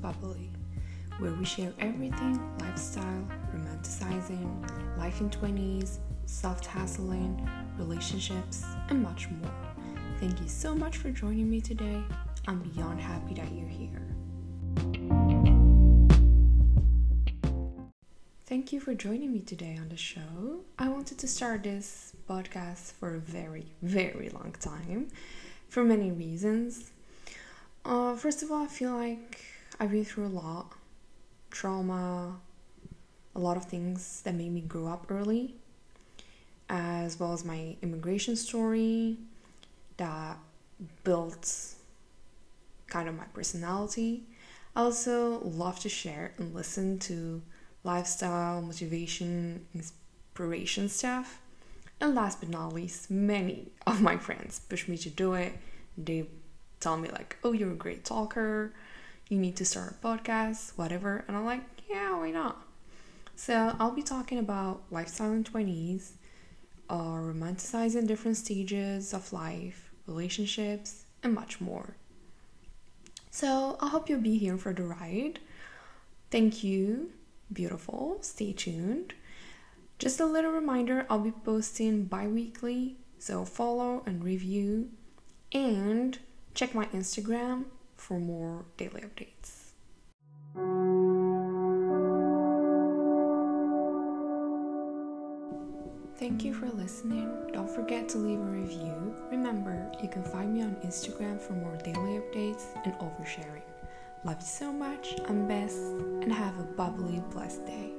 Bubbly, where we share everything lifestyle, romanticizing, life in 20s, soft hassling, relationships, and much more. Thank you so much for joining me today. I'm beyond happy that you're here. Thank you for joining me today on the show. I wanted to start this podcast for a very, very long time for many reasons. Uh, first of all, I feel like I've been through a lot trauma, a lot of things that made me grow up early, as well as my immigration story that built kind of my personality. I also love to share and listen to lifestyle, motivation, inspiration stuff. And last but not least, many of my friends push me to do it. They tell me, like, oh, you're a great talker, you need to start a podcast, whatever. And I'm like, yeah, why not? So I'll be talking about lifestyle in 20s, uh, romanticizing different stages of life, relationships, and much more. So I hope you'll be here for the ride. Thank you beautiful. Stay tuned. Just a little reminder I'll be posting bi weekly, so follow and review, and check my Instagram for more daily updates. Thank you for listening. Don't forget to leave a review. Remember, you can find me on Instagram for more daily updates and oversharing. Love you so much. I'm Bess, and have a bubbly, blessed day.